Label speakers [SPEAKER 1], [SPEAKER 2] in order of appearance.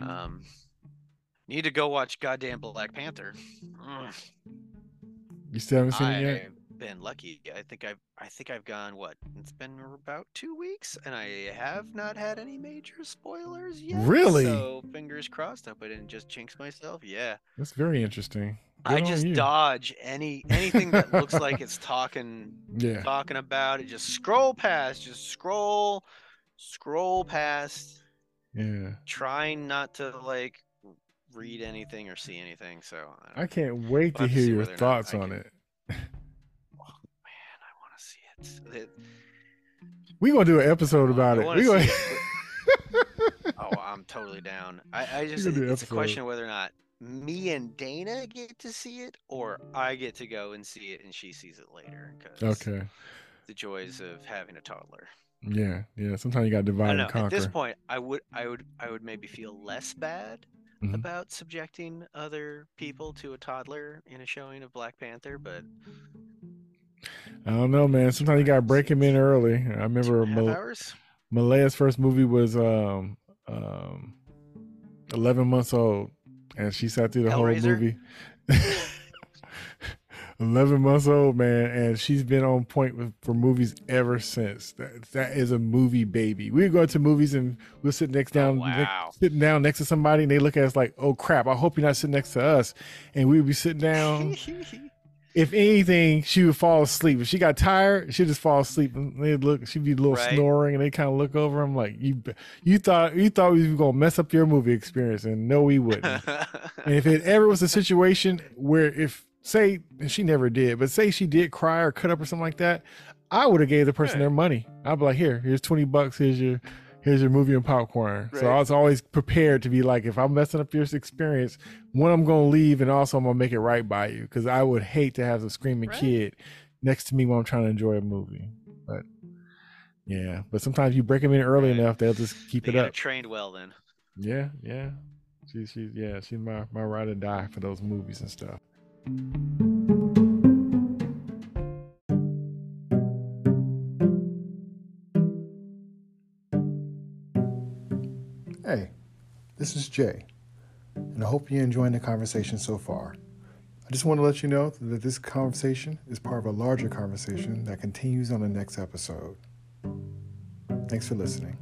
[SPEAKER 1] Mm-hmm. Um, need to go watch goddamn Black Panther.
[SPEAKER 2] You still haven't seen it yet?
[SPEAKER 1] I've been lucky. I think I've I think I've gone what? It's been about two weeks, and I have not had any major spoilers yet.
[SPEAKER 2] Really?
[SPEAKER 1] So fingers crossed. I didn't just jinx myself. Yeah.
[SPEAKER 2] That's very interesting.
[SPEAKER 1] I
[SPEAKER 2] Good on
[SPEAKER 1] just
[SPEAKER 2] you.
[SPEAKER 1] dodge any anything that looks like it's talking
[SPEAKER 2] Yeah.
[SPEAKER 1] talking about it. Just scroll past. Just scroll, scroll past.
[SPEAKER 2] Yeah.
[SPEAKER 1] Trying not to like read anything or see anything. So I,
[SPEAKER 2] I can't wait to
[SPEAKER 1] We'll to
[SPEAKER 2] hear your
[SPEAKER 1] whether or not
[SPEAKER 2] thoughts on
[SPEAKER 1] can-
[SPEAKER 2] it.
[SPEAKER 1] Oh, man, I want to see it. It-
[SPEAKER 2] We gonna do an episode about it. We gonna
[SPEAKER 1] Oh, I'm totally down. I, I just it's a question of whether or not me and Dana get to see it or I get to go and see it and she sees it later. 'cause
[SPEAKER 2] Okay.
[SPEAKER 1] The joys of having a toddler.
[SPEAKER 2] Yeah, yeah. Sometimes you got to
[SPEAKER 1] I
[SPEAKER 2] divide
[SPEAKER 1] don't know.
[SPEAKER 2] and conquer.
[SPEAKER 1] At this point, I would, I would, I would maybe feel less bad
[SPEAKER 2] Mhm.
[SPEAKER 1] about subjecting other people to a toddler in a showing of Black Panther, but
[SPEAKER 2] I don't know, man. Sometimes you got to break him in early. I remember
[SPEAKER 1] and a half
[SPEAKER 2] Mal- Malaya's first movie was um um eleven months old, and she sat through the whole movie. eleven months old, man, and she's been on point with, for movies ever since. That that is a movie baby. We go to movies and we'll sit next
[SPEAKER 1] Oh,
[SPEAKER 2] down, next- sitting down next to somebody, and they look at us like, "Oh crap! I hope you're not sitting next to us." And we would be sitting down. if anything, she would fall asleep. If she got tired, she'd just fall asleep. And they'd look, she'd be a little
[SPEAKER 1] Right.
[SPEAKER 2] snoring, and they kind of look over. I'm like, you, you thought you thought we were gonna mess up your movie experience, and no, we wouldn't. and if it ever was a situation where, if say and she never did, but say she did cry or cut up or something like that, I would have gave the person
[SPEAKER 1] Right.
[SPEAKER 2] their money. I'd be like, here, here's twenty bucks. Here's your here's your movie and popcorn. So I was always prepared to be like, if I'm messing up your experience, one, I'm gonna leave, and also I'm gonna make it right by you because I would hate to have a screaming
[SPEAKER 1] Right.
[SPEAKER 2] kid next to me when I'm trying to enjoy a movie. But yeah, but sometimes you break them in early
[SPEAKER 1] Right.
[SPEAKER 2] enough, they'll just keep
[SPEAKER 1] they
[SPEAKER 2] it up.
[SPEAKER 1] trained well then.
[SPEAKER 2] Yeah, yeah. She, she's yeah, she's my my ride or die for those movies and stuff.
[SPEAKER 3] Hey, this is Jay, and I hope you're enjoying the conversation so far. I just want to let you know that this conversation is part of a larger conversation that continues on the next episode. Thanks for listening.